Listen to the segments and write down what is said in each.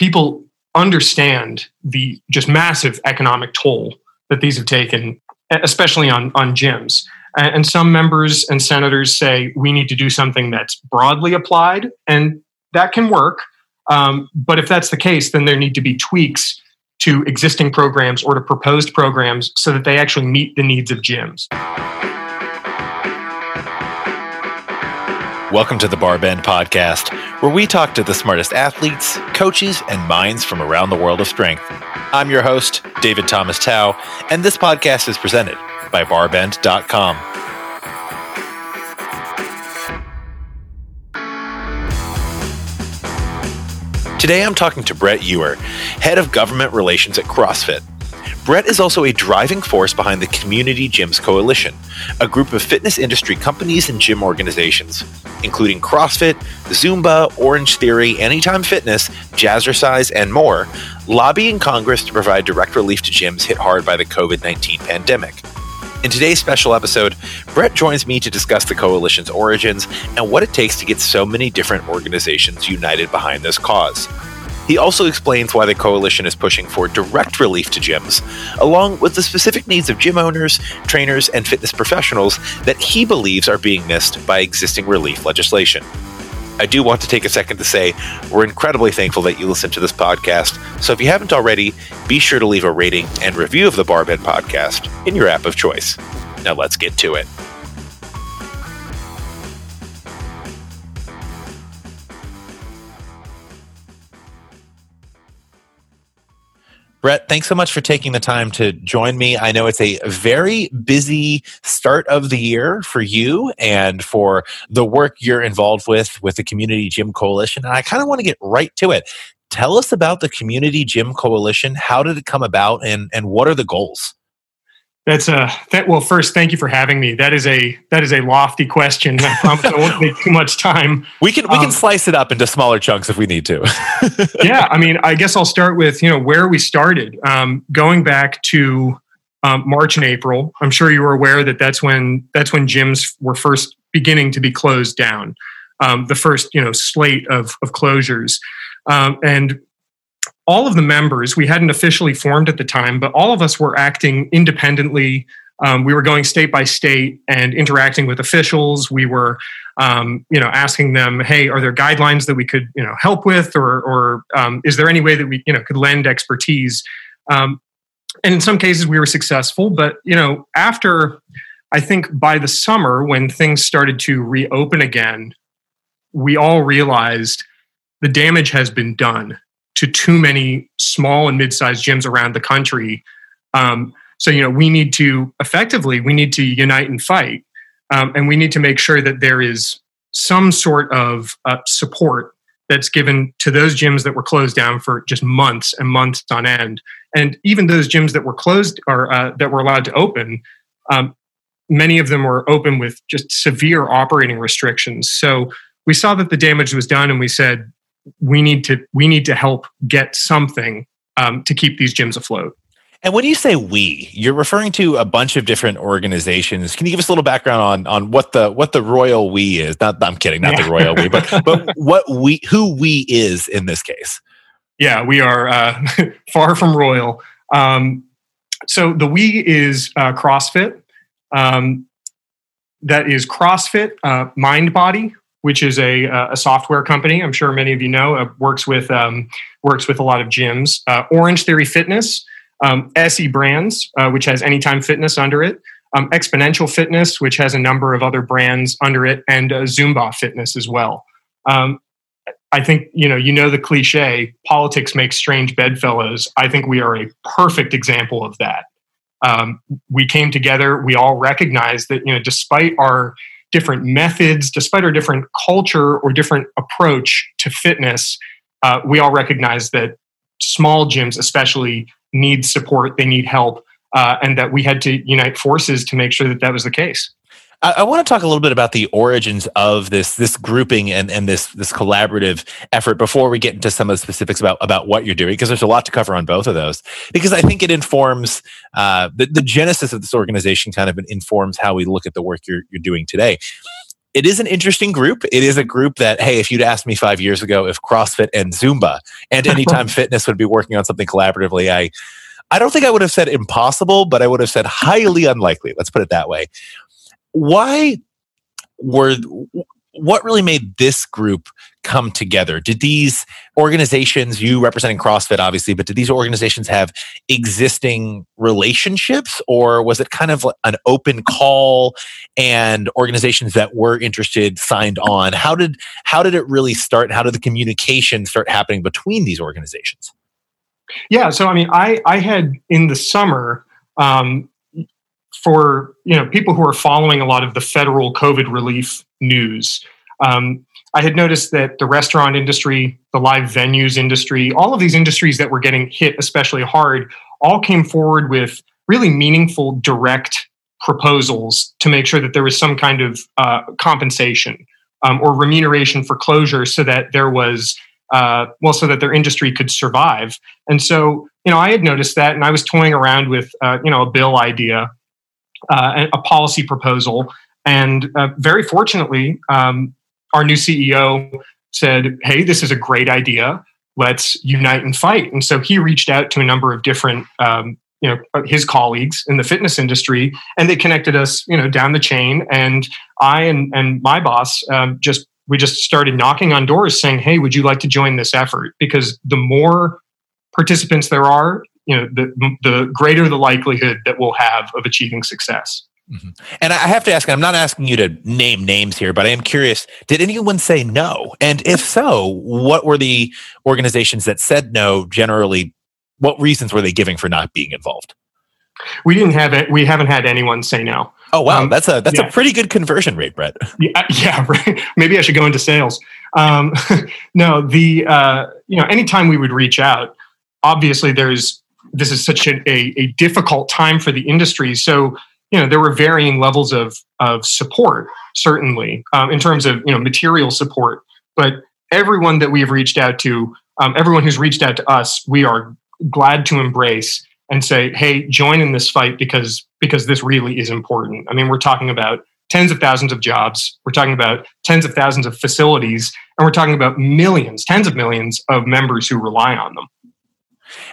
people understand the just massive economic toll that these have taken, especially on, on gyms. And some members and senators say we need to do something that's broadly applied, and that can work. Um, but if that's the case, then there need to be tweaks to existing programs or to proposed programs so that they actually meet the needs of gyms. Welcome to the Barbend Podcast, where we talk to the smartest athletes, coaches, and minds from around the world of strength. I'm your host, David Thomas Tao, and this podcast is presented by Barbend.com. Today I'm talking to Brett Ewer, Head of Government Relations at CrossFit. Brett is also a driving force behind the Community Gyms Coalition, a group of fitness industry companies and gym organizations, including CrossFit, Zumba, Orangetheory, Anytime Fitness, Jazzercise, and more, lobbying Congress to provide direct relief to gyms hit hard by the COVID 19 pandemic. In today's special episode, Brett joins me to discuss the coalition's origins and what it takes to get so many different organizations united behind this cause. He also explains why the coalition is pushing for direct relief to gyms, along with the specific needs of gym owners, trainers, and fitness professionals that he believes are being missed by existing relief legislation. I do want to take a second to say we're incredibly thankful that you listen to this podcast. So if you haven't already, be sure to leave a rating and review of the Barbend podcast in your app of choice. Now let's get to it. Brett, thanks so much for taking the time to join me. I know it's a very busy start of the year for you and for the work you're involved with with the Community Gym Coalition. And I kind of want to get right to it. Tell us about the Community Gym Coalition. How did it come about and, and what are the goals? That's a that. Well, first, thank you for having me. That is a that is a lofty question. I promise I won't take too much time. We can we um, can slice it up into smaller chunks if we need to. yeah, I mean, I guess I'll start with you know where we started. Um, going back to um, March and April, I'm sure you were aware that that's when that's when gyms were first beginning to be closed down. Um, the first you know slate of of closures, um, and all of the members, we hadn't officially formed at the time, but all of us were acting independently. Um, we were going state by state and interacting with officials. We were, um, you know, asking them, "Hey, are there guidelines that we could, you know, help with, or, or um, is there any way that we, you know, could lend expertise?" Um, and in some cases, we were successful. But you know, after I think by the summer, when things started to reopen again, we all realized the damage has been done to too many small and mid-sized gyms around the country. Um, so you know we need to effectively we need to unite and fight, um, and we need to make sure that there is some sort of uh, support that's given to those gyms that were closed down for just months and months on end, and even those gyms that were closed or uh, that were allowed to open. Um, many of them were open with just severe operating restrictions. So we saw that the damage was done, and we said, we need to we need to help get something um, to keep these gyms afloat. And when you say we, you're referring to a bunch of different organizations. Can you give us a little background on on what the what the royal we is? Not I'm kidding, not yeah. the royal we, but but what we who we is in this case. Yeah, we are uh, far from royal. Um, so the we is uh, CrossFit. Um, that is CrossFit uh, Mindbody, which is a, a software company. I'm sure many of you know uh, works with um, works with a lot of gyms. Uh, Orangetheory Fitness, um, SE Brands, uh, which has Anytime Fitness under it. Um, Xponential Fitness, which has a number of other brands under it, and uh, Zumba Fitness as well. Um, I think you know you know the cliche: politics makes strange bedfellows. I think we are a perfect example of that. Um, we came together. We all recognize that you know, despite our different methods, despite our different culture or different approach to fitness, uh, we all recognize that small gyms, especially, need support, they need help, uh, and that we had to unite forces to make sure that that was the case. I, I want to talk a little bit about the origins of this this grouping and, and this this collaborative effort before we get into some of the specifics about about what you're doing because there's a lot to cover on both of those because I think it informs uh, the, the genesis of this organization kind of informs how we look at the work you're you're doing today. it is an interesting group. It is a group that, hey, if you'd asked me five years ago if CrossFit and Zumba and Anytime Fitness would be working on something collaboratively, I, I don't think I would have said impossible, but I would have said highly unlikely. Let's put it that way. Why were what really made this group come together? Did these organizations, you representing CrossFit obviously, but did these organizations have existing relationships or was it kind of an open call and organizations that were interested signed on? How did how did it really start? How did the communication start happening between these organizations? Yeah, so I mean, I I had in the summer um, for you know people who are following a lot of the federal COVID relief news. Um, I had noticed that the restaurant industry, the live venues industry, all of these industries that were getting hit especially hard, all came forward with really meaningful, direct proposals to make sure that there was some kind of uh, compensation um, or remuneration for closure, so that there was uh, well, so that their industry could survive. And so, you know, I had noticed that, and I was toying around with, uh, you know, a bill idea, uh, a policy proposal, and uh, very fortunately, um, our new CEO said, Hey, this is a great idea. Let's unite and fight. And so he reached out to a number of different, um, you know, uh, his colleagues in the fitness industry, and they connected us, you know, down the chain. And I and, and my boss um, just, we just started knocking on doors saying, Hey, would you like to join this effort? Because the more participants there are, you know, the, the greater the likelihood that we'll have of achieving success. Mm-hmm. And I have to ask, I'm not asking you to name names here, but I am curious did anyone say no? And if so, what were the organizations that said no generally? What reasons were they giving for not being involved? We didn't have it. We haven't had anyone say no. Oh wow, um, that's a that's yeah. a pretty good conversion rate, Brett. Yeah, yeah, right. Maybe I should go into sales. Um, no, the uh, you know, anytime we would reach out, obviously there's this is such a, a, a difficult time for the industry. So you know there were varying levels of of support certainly um, in terms of you know material support. But everyone that we've reached out to um, everyone who's reached out to us we are glad to embrace and say hey join in this fight because because this really is important. I mean we're talking about tens of thousands of jobs we're talking about tens of thousands of facilities and we're talking about millions tens of millions of members who rely on them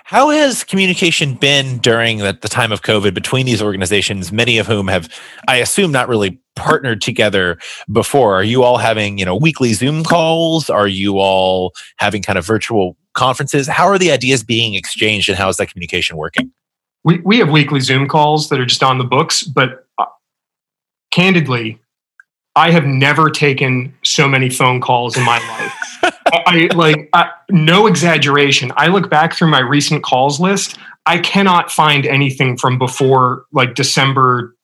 how has communication been during the, the, time of COVID between these organizations, many of whom have, I assume, not really partnered together before? Are you all having, you know, weekly Zoom calls? Are you all having kind of virtual conferences? How are the ideas being exchanged and how is that communication working? We, we have weekly Zoom calls that are just on the books, but uh, candidly, I have never taken so many phone calls in my life. I like I, no exaggeration. I look back through my recent calls list. I cannot find anything from before like December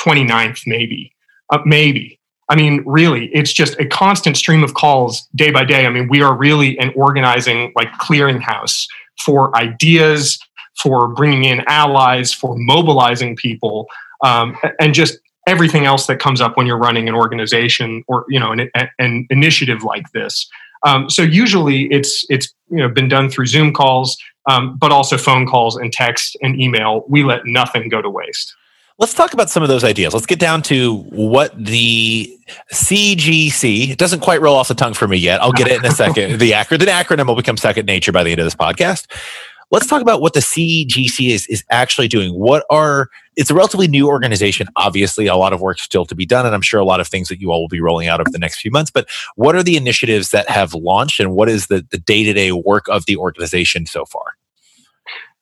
29th, maybe. Uh, maybe. I mean, really, it's just a constant stream of calls day by day. I mean, we are really an organizing like clearinghouse for ideas, for bringing in allies, for mobilizing people, um, and just everything else that comes up when you're running an organization or you know an, an initiative like this. Um, so usually it's it's you know been done through Zoom calls, um, but also phone calls and text and email. We let nothing go to waste. Let's talk about some of those ideas. Let's get down to what the CGC. It doesn't quite roll off the tongue for me yet. I'll get it in a second. the acronym, the acronym will become second nature by the end of this podcast. Let's talk about what the CGC is, is actually doing. What are, it's a relatively new organization. Obviously, a lot of work still to be done. And I'm sure a lot of things that you all will be rolling out over the next few months. But what are the initiatives that have launched and what is the day to day work of the organization so far?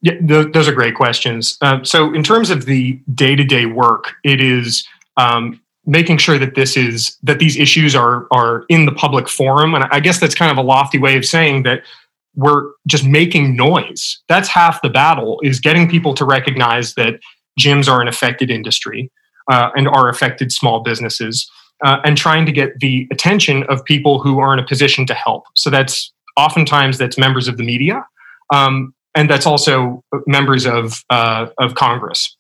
Yeah, those are great questions. Uh, so, in terms of the day to day work, it is um, making sure that this is that these issues are are in the public forum, and I guess that's kind of a lofty way of saying that we're just making noise. That's half the battle is getting people to recognize that gyms are an affected industry uh, and are affected small businesses uh, and trying to get the attention of people who are in a position to help. So that's oftentimes that's members of the media um, and that's also members of, uh, of Congress.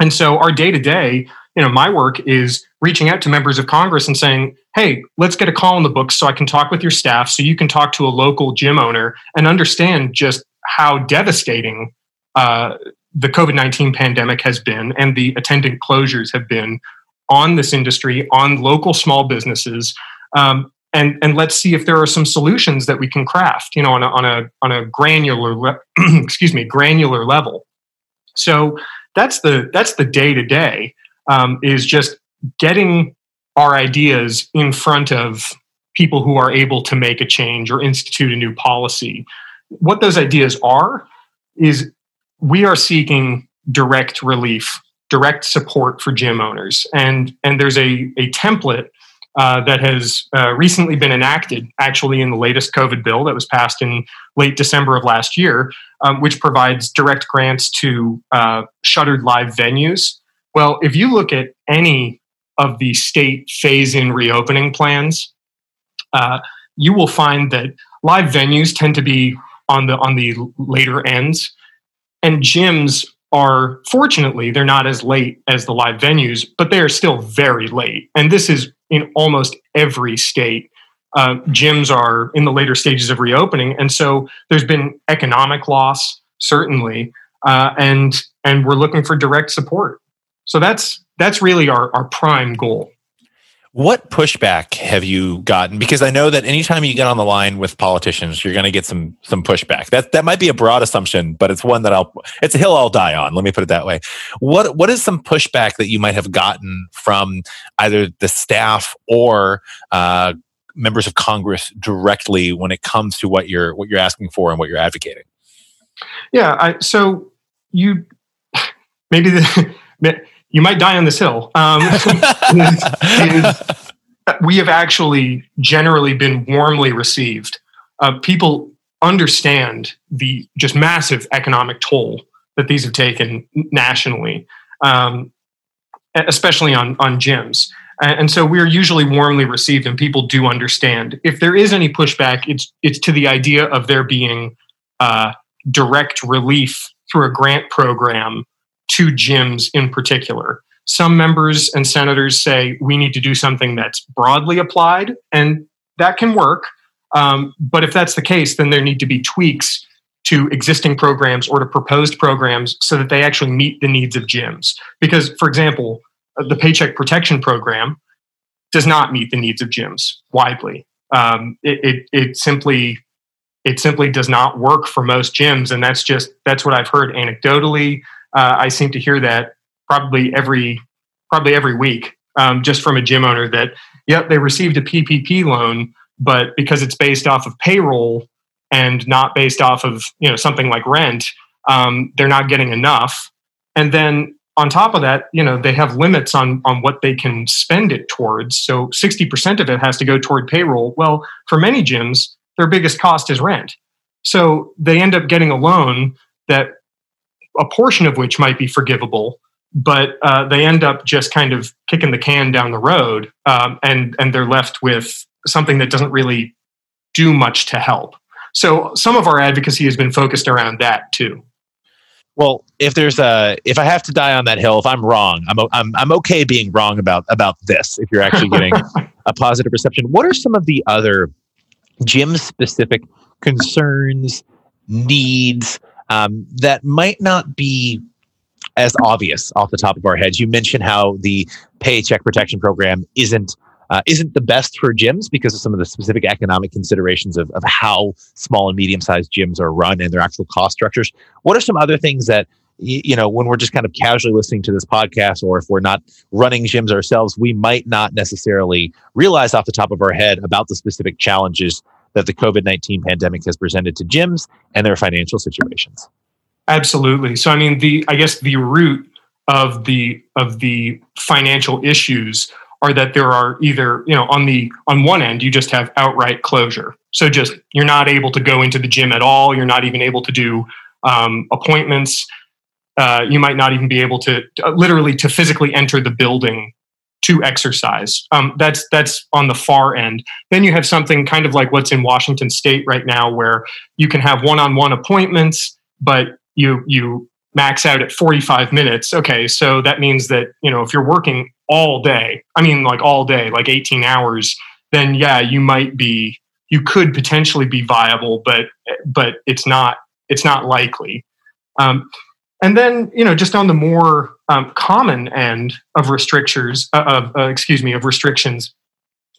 And so our day to day, you know, my work is reaching out to members of Congress and saying, hey, let's get a call in the books so I can talk with your staff so you can talk to a local gym owner and understand just how devastating uh, the COVID 19 pandemic has been and the attendant closures have been on this industry, on local small businesses, um, and and let's see if there are some solutions that we can craft, you know, on a on a on a granular le- excuse me granular level. So that's the that's the day to day is just getting our ideas in front of people who are able to make a change or institute a new policy. What those ideas are is we are seeking direct relief, direct support for gym owners, and and there's a a template uh, that has uh, recently been enacted, actually in the latest COVID bill that was passed in late December of last year, um, which provides direct grants to uh, shuttered live venues. Well, if you look at any of the state phase in reopening plans, uh, you will find that live venues tend to be on the on the later ends, and gyms are fortunately they're not as late as the live venues, but they are still very late. And this is in almost every state. Uh, gyms are in the later stages of reopening, and so there's been economic loss certainly, uh, and and we're looking for direct support. So that's that's really our, our prime goal. What pushback have you gotten? Because I know that anytime you get on the line with politicians, you're going to get some some pushback. That that might be a broad assumption, but it's one that I'll it's a hill I'll die on. Let me put it that way. What what is some pushback that you might have gotten from either the staff or uh, members of Congress directly when it comes to what you're what you're asking for and what you're advocating? Yeah, I, so you maybe the you might die on this hill. Um, is, is, we have actually generally been warmly received. Uh, people understand the just massive economic toll that these have taken nationally, um, especially on on gyms. And so we're usually warmly received, and people do understand. If there is any pushback, it's it's to the idea of there being uh, direct relief through a grant program to gyms in particular. Some members and senators say we need to do something that's broadly applied, and that can work. Um, but if that's the case, then there need to be tweaks to existing programs or to proposed programs so that they actually meet the needs of gyms. Because, for example, uh, the Paycheck Protection Program does not meet the needs of gyms widely. Um, it, it, it simply it simply does not work for most gyms, and that's just that's what I've heard anecdotally. Uh, I seem to hear that probably every probably every week, um, just from a gym owner that yep they received a PPP loan, but because it's based off of payroll and not based off of you know something like rent, um, they're not getting enough. And then on top of that, you know they have limits on on what they can spend it towards. So sixty percent of it has to go toward payroll. Well, for many gyms, their biggest cost is rent. So they end up getting a loan that a portion of which might be forgivable, but uh, they end up just kind of kicking the can down the road, um, and and they're left with something that doesn't really do much to help. So some of our advocacy has been focused around that too. Well, if there's a if I have to die on that hill, if I'm wrong, I'm I'm I'm okay being wrong about about this. If you're actually getting a positive reception, what are some of the other gym specific concerns, needs, um, that might not be as obvious off the top of our heads. You mentioned how the paycheck protection program isn't uh, isn't the best for gyms because of some of the specific economic considerations of, of how small and medium sized gyms are run and their actual cost structures. What are some other things that you know when we're just kind of casually listening to this podcast or if we're not running gyms ourselves we might not necessarily realize off the top of our head about the specific challenges that the COVID 19 pandemic has presented to gyms and their financial situations. Absolutely. So, I mean, the I guess the root of the of the financial issues are that there are either you know on the on one end you just have outright closure so just you're not able to go into the gym at all you're not even able to do um, appointments uh, you might not even be able to uh, literally to physically enter the building to exercise. Um, that's that's on the far end. Then you have something kind of like what's in Washington State right now, where you can have one-on-one appointments, but you you max out at 45 minutes. Okay, so that means that you know if you're working all day, I mean like all day, like 18 hours, then yeah, you might be you could potentially be viable, but but it's not it's not likely. Um, And then, you know, just on the more um, common end of restrictions, uh, of uh, excuse me, of restrictions,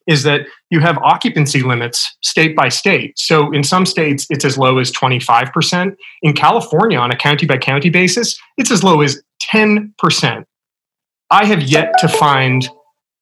is that you have occupancy limits state by state. So in some states, it's as low as 25%. In California, on a county by county basis, it's as low as 10%. I have yet to find,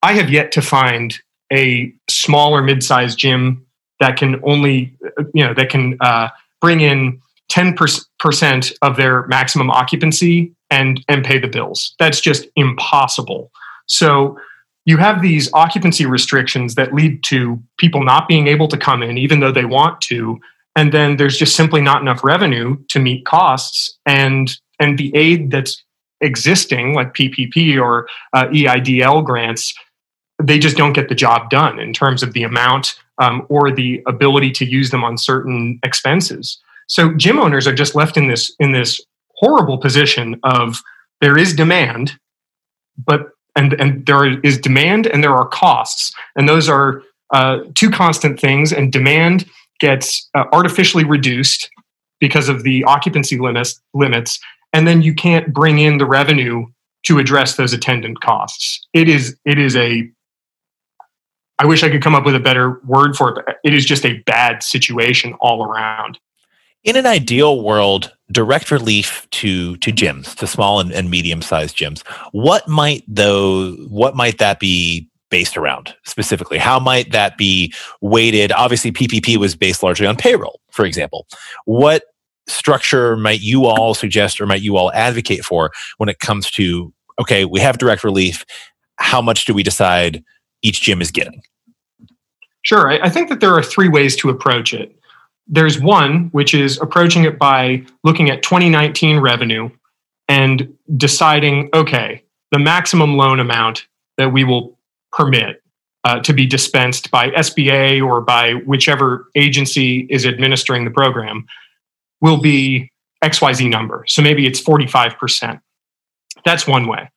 I have yet to find a small or mid-sized gym that can only, you know, that can uh, bring in 10% of their maximum occupancy and, and pay the bills. That's just impossible. So you have these occupancy restrictions that lead to people not being able to come in even though they want to and then there's just simply not enough revenue to meet costs and and the aid that's existing like ppp or uh, eidl grants they just don't get the job done in terms of the amount um, or the ability to use them on certain expenses so gym owners are just left in this in this horrible position of there is demand but and and there is demand and there are costs. And those are uh, two constant things and demand gets uh, artificially reduced because of the occupancy limits limits and then you can't bring in the revenue to address those attendant costs. It is it is a i wish i could come up with a better word for it but it is just a bad situation all around in an ideal world, direct relief to to gyms, to small and, and medium sized gyms, what might though what might that be based around specifically? How might that be weighted? Obviously, PPP was based largely on payroll, for example. What structure might you all suggest or might you all advocate for when it comes to okay, we have direct relief. How much do we decide each gym is getting? Sure. I think that there are three ways to approach it there's one which is approaching it by looking at 2019 revenue and deciding okay the maximum loan amount that we will permit uh, to be dispensed by sba or by whichever agency is administering the program will be xyz number. So maybe it's 45% that's one way.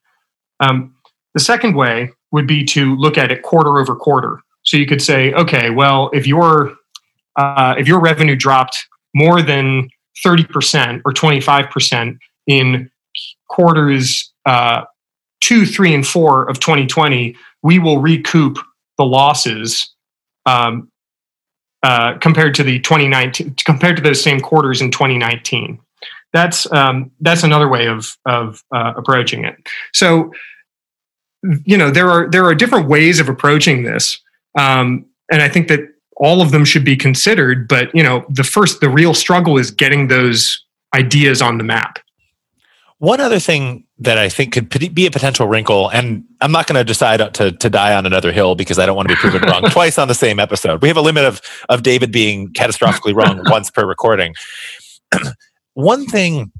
Um, the second way would be to look at it quarter over quarter. So you could say okay well if you're uh, if your revenue dropped more than 30% or 25% in quarters uh, two, three, and four of 2020, we will recoup the losses um, uh, compared to the 2019 compared to those same quarters in 2019. That's um, that's another way of of uh, approaching it. So, you know, there are there are different ways of approaching this, um, and I think that all of them should be considered but you know the first the real struggle is getting those ideas on the map one other thing that I think could be a potential wrinkle, and I'm not going to decide to, to die on another hill because I don't want to be proven wrong twice on the same episode. We have a limit of, of David being catastrophically wrong once per recording. one thing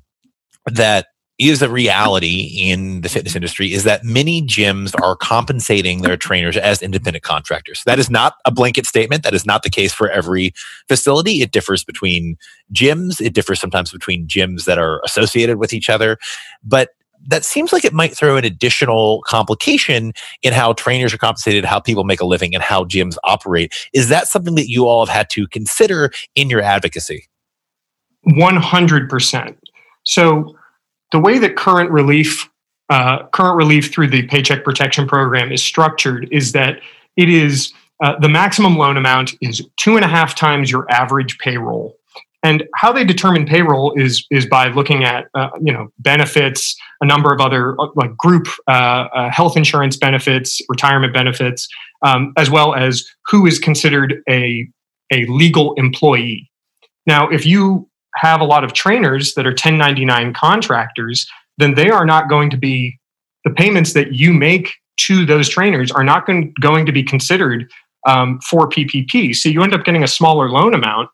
that is a reality in the fitness industry is that many gyms are compensating their trainers as independent contractors. That is not a blanket statement. That is not the case for every facility. It differs between gyms. It differs sometimes between gyms that are associated with each other. But that seems like it might throw an additional complication in how trainers are compensated, how people make a living, and how gyms operate. Is that something that you all have had to consider in your advocacy? 100%. So, the way that current relief uh, current relief through the paycheck protection program is structured is that it is uh, the maximum loan amount is two and a half times your average payroll. And how they determine payroll is is by looking at uh, you know benefits a number of other uh, like group uh, uh, health insurance benefits retirement benefits um, as well as who is considered a a legal employee. Now if you have a lot of trainers that are 1099 contractors, then they are not going to be the payments that you make to those trainers are not going, to be considered um, for PPP. So you end up getting a smaller loan amount.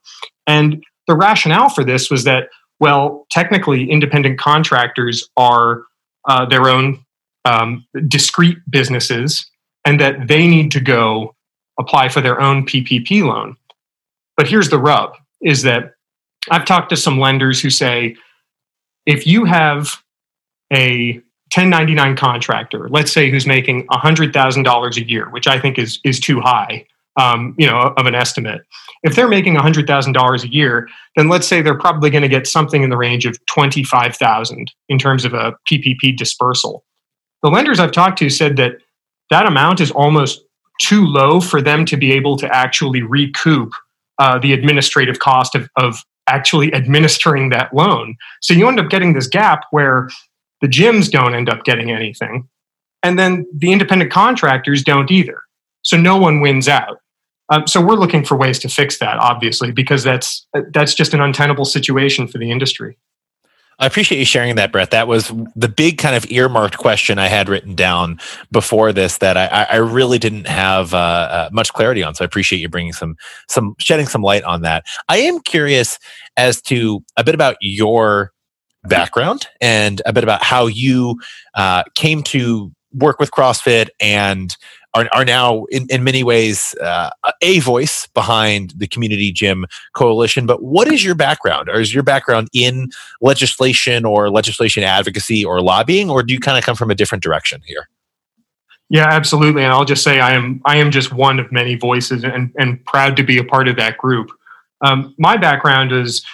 And the rationale for this was that, well, technically, independent contractors are uh, their own um, discrete businesses and that they need to go apply for their own PPP loan. But here's the rub is that I've talked to some lenders who say if you have a 1099 contractor, let's say who's making $100,000 a year, which I think is, is too high um, you know, of an estimate. If they're making $100,000 a year, then let's say they're probably going to get something in the range of 25,000 in terms of a PPP dispersal. The lenders I've talked to said that that amount is almost too low for them to be able to actually recoup uh, the administrative cost of, of actually administering that loan. So you end up getting this gap where the gyms don't end up getting anything, and then the independent contractors don't either. So no one wins out. Um, so we're looking for ways to fix that, obviously, because that's that's just an untenable situation for the industry. I appreciate you sharing that, Brett. That was the big kind of earmarked question I had written down before this that I, I really didn't have uh, uh, much clarity on. So I appreciate you bringing some some shedding some light on that. I am curious as to a bit about your background and a bit about how you uh, came to work with CrossFit and are, are now in, in many ways uh, a voice behind the community gym coalition. But what is your background? Or is your background in legislation or legislation advocacy or lobbying or do you kind of come from a different direction here? Yeah absolutely. And i'll just say i am i am just one of many voices and, and proud to be a part of that group. Um, my background is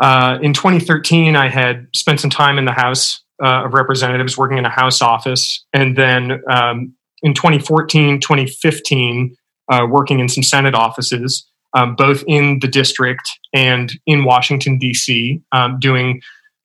uh, in 2013 i had spent some time in the house uh, of representatives working in a house office. And then um, in 2014, 2015, uh, working in some Senate offices, um, both in the district and in Washington, D.C., um, doing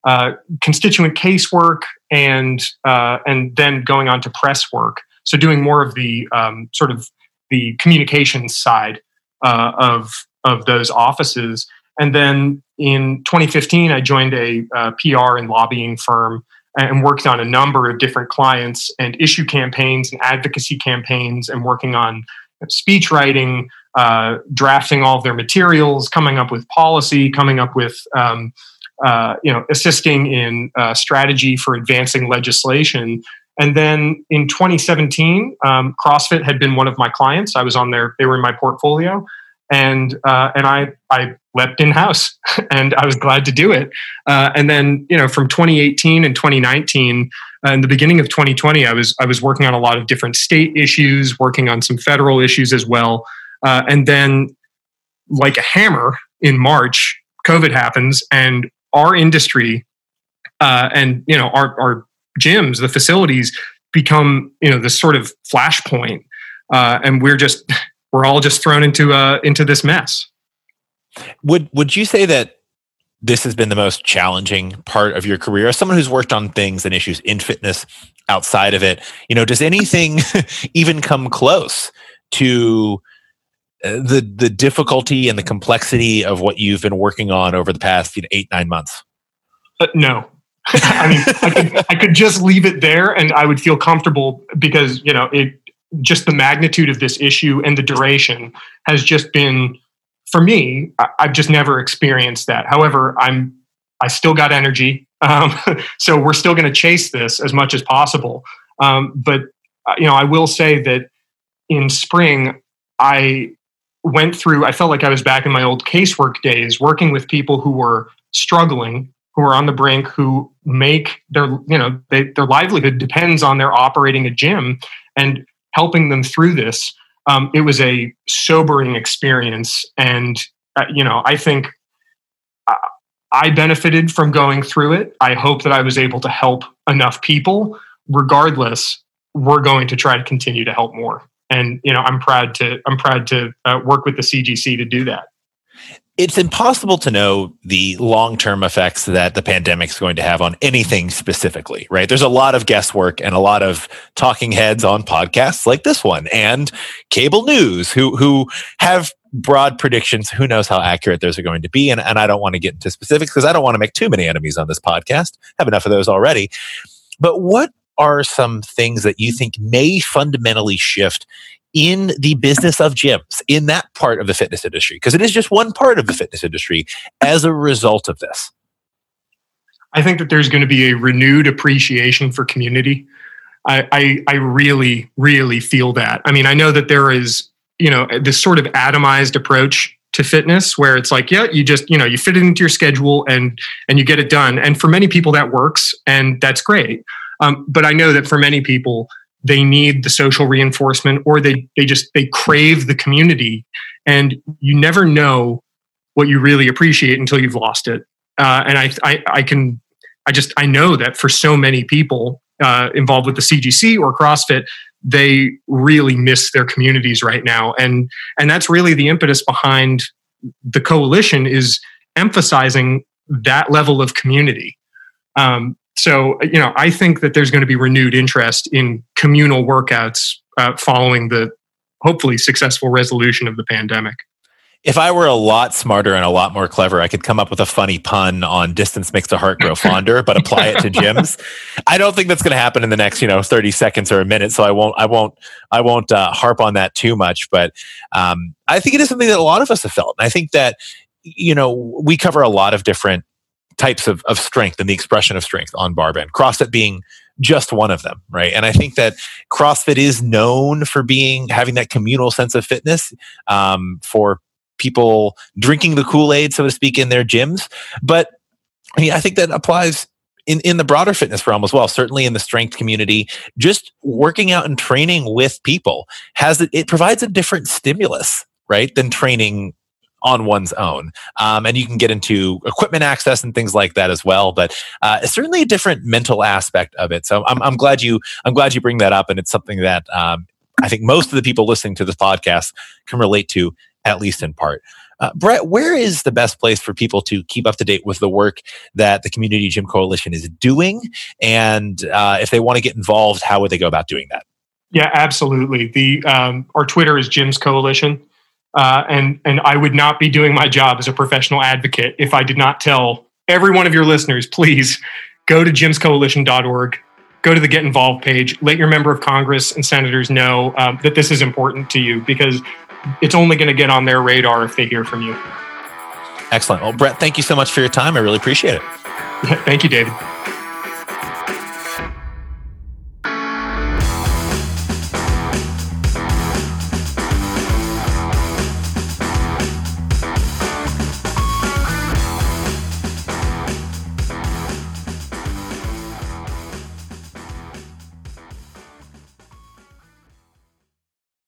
uh, constituent casework and, uh, and then going on to press work. So, doing more of the um, sort of the communications side uh, of, of those offices. And then in 2015, I joined a uh, PR and lobbying firm and worked on a number of different clients and issue campaigns and advocacy campaigns and working on speech writing, uh, drafting all of their materials, coming up with policy, coming up with um, uh, you know assisting in uh, strategy for advancing legislation. And then in 2017, um, CrossFit had been one of my clients. I was on their; they were in my portfolio, and uh, and I I leapt in house, and I was glad to do it. Uh, and then you know from 2018 and 2019, uh, in the beginning of 2020, I was I was working on a lot of different state issues, working on some federal issues as well. Uh, and then, like a hammer, in March, COVID happens, and our industry uh, and you know our our gyms, the facilities become you know this sort of flashpoint, uh, and we're just we're all just thrown into uh, into this mess. Would Would you say that this has been the most challenging part of your career? As someone who's worked on things and issues in fitness outside of it you know does anything even come close to uh, the the difficulty and the complexity of what you've been working on over the past you know, eight nine months? Uh, no. I mean I could, I could just leave it there and i would feel comfortable because you know it just the magnitude of this issue and the duration has just been for me i've just never experienced that. However i'm i still got energy. Um, so we're still going to chase this as much as possible. Um, but uh, you know i will say that in spring i went through i felt like i was back in my old casework days working with people who were struggling who are on the brink who make their you know they, their livelihood depends on their operating a gym. And helping them through this. Um, it was a sobering experience, and uh, you know, I think uh, I benefited from going through it. I hope that I was able to help enough people. Regardless, we're going to try to continue to help more, and you know, I'm proud to I'm proud to uh, work with the CGC to do that it's impossible to know the long-term effects that the pandemic is going to have on anything specifically right? There's a lot of guesswork and a lot of talking heads on podcasts like this one and cable news who who have broad predictions. Who knows how accurate those are going to be? And, and i don't want to get into specifics because i don't want to make too many enemies on this podcast. I have enough of those already. But what are some things that you think may fundamentally shift in the business of gyms, in that part of the fitness industry, because it is just one part of the fitness industry as a result of this? I think that there's going to be a renewed appreciation for community. I, I, I really, really feel that. I mean, I know that there is, you know, this sort of atomized approach to fitness where it's like, yeah, you just, you know, you fit it into your schedule and and you get it done. And for many people that works and that's great. Um, but I know that for many people, they need the social reinforcement or they they just they crave the community. And you never know what you really appreciate until you've lost it. Uh, and I, I, I can i just i know that for so many people uh, involved with the cgc or crossfit they really miss their communities right now. And and that's really the impetus behind the coalition is emphasizing that level of community. Um, so, you know, I think that there's going to be renewed interest in communal workouts uh, following the hopefully successful resolution of the pandemic. If I were a lot smarter and a lot more clever, I could come up with a funny pun on distance makes the heart grow fonder, but apply it to gyms. I don't think that's going to happen in the next, you know, 30 seconds or a minute. So I won't, I won't, I won't uh, harp on that too much. But um, I think it is something that a lot of us have felt. And I think that, you know, we cover a lot of different types of, of strength and the expression of strength on barbend. CrossFit being just one of them, right? And I think that CrossFit is known for being having that communal sense of fitness um, for people drinking the Kool Aid, so to speak, in their gyms. But I mean, I think that applies in, in the broader fitness realm as well, certainly in the strength community, just working out and training with people has it provides a different stimulus, right, than training on one's own. Um, and you can get into equipment access and things like that as well. But uh, it's certainly a different mental aspect of it. So I'm, I'm glad you I'm glad you bring that up, and it's something that um, I think most of the people listening to this podcast can relate to at least in part. Uh, Brett, where is the best place for people to keep up to date with the work that the Community Gym Coalition is doing? And uh, if they want to get involved, how would they go about doing that? Yeah, absolutely. The um, our Twitter is Gyms Coalition. Uh, and and I would not be doing my job as a professional advocate if I did not tell every one of your listeners, please go to gymscoalition.org, go to the Get Involved page, let your member of Congress and senators know um, that this is important to you because it's only going to get on their radar if they hear from you. Excellent. Well, Brett, thank you so much for your time. I really appreciate it. thank you, David.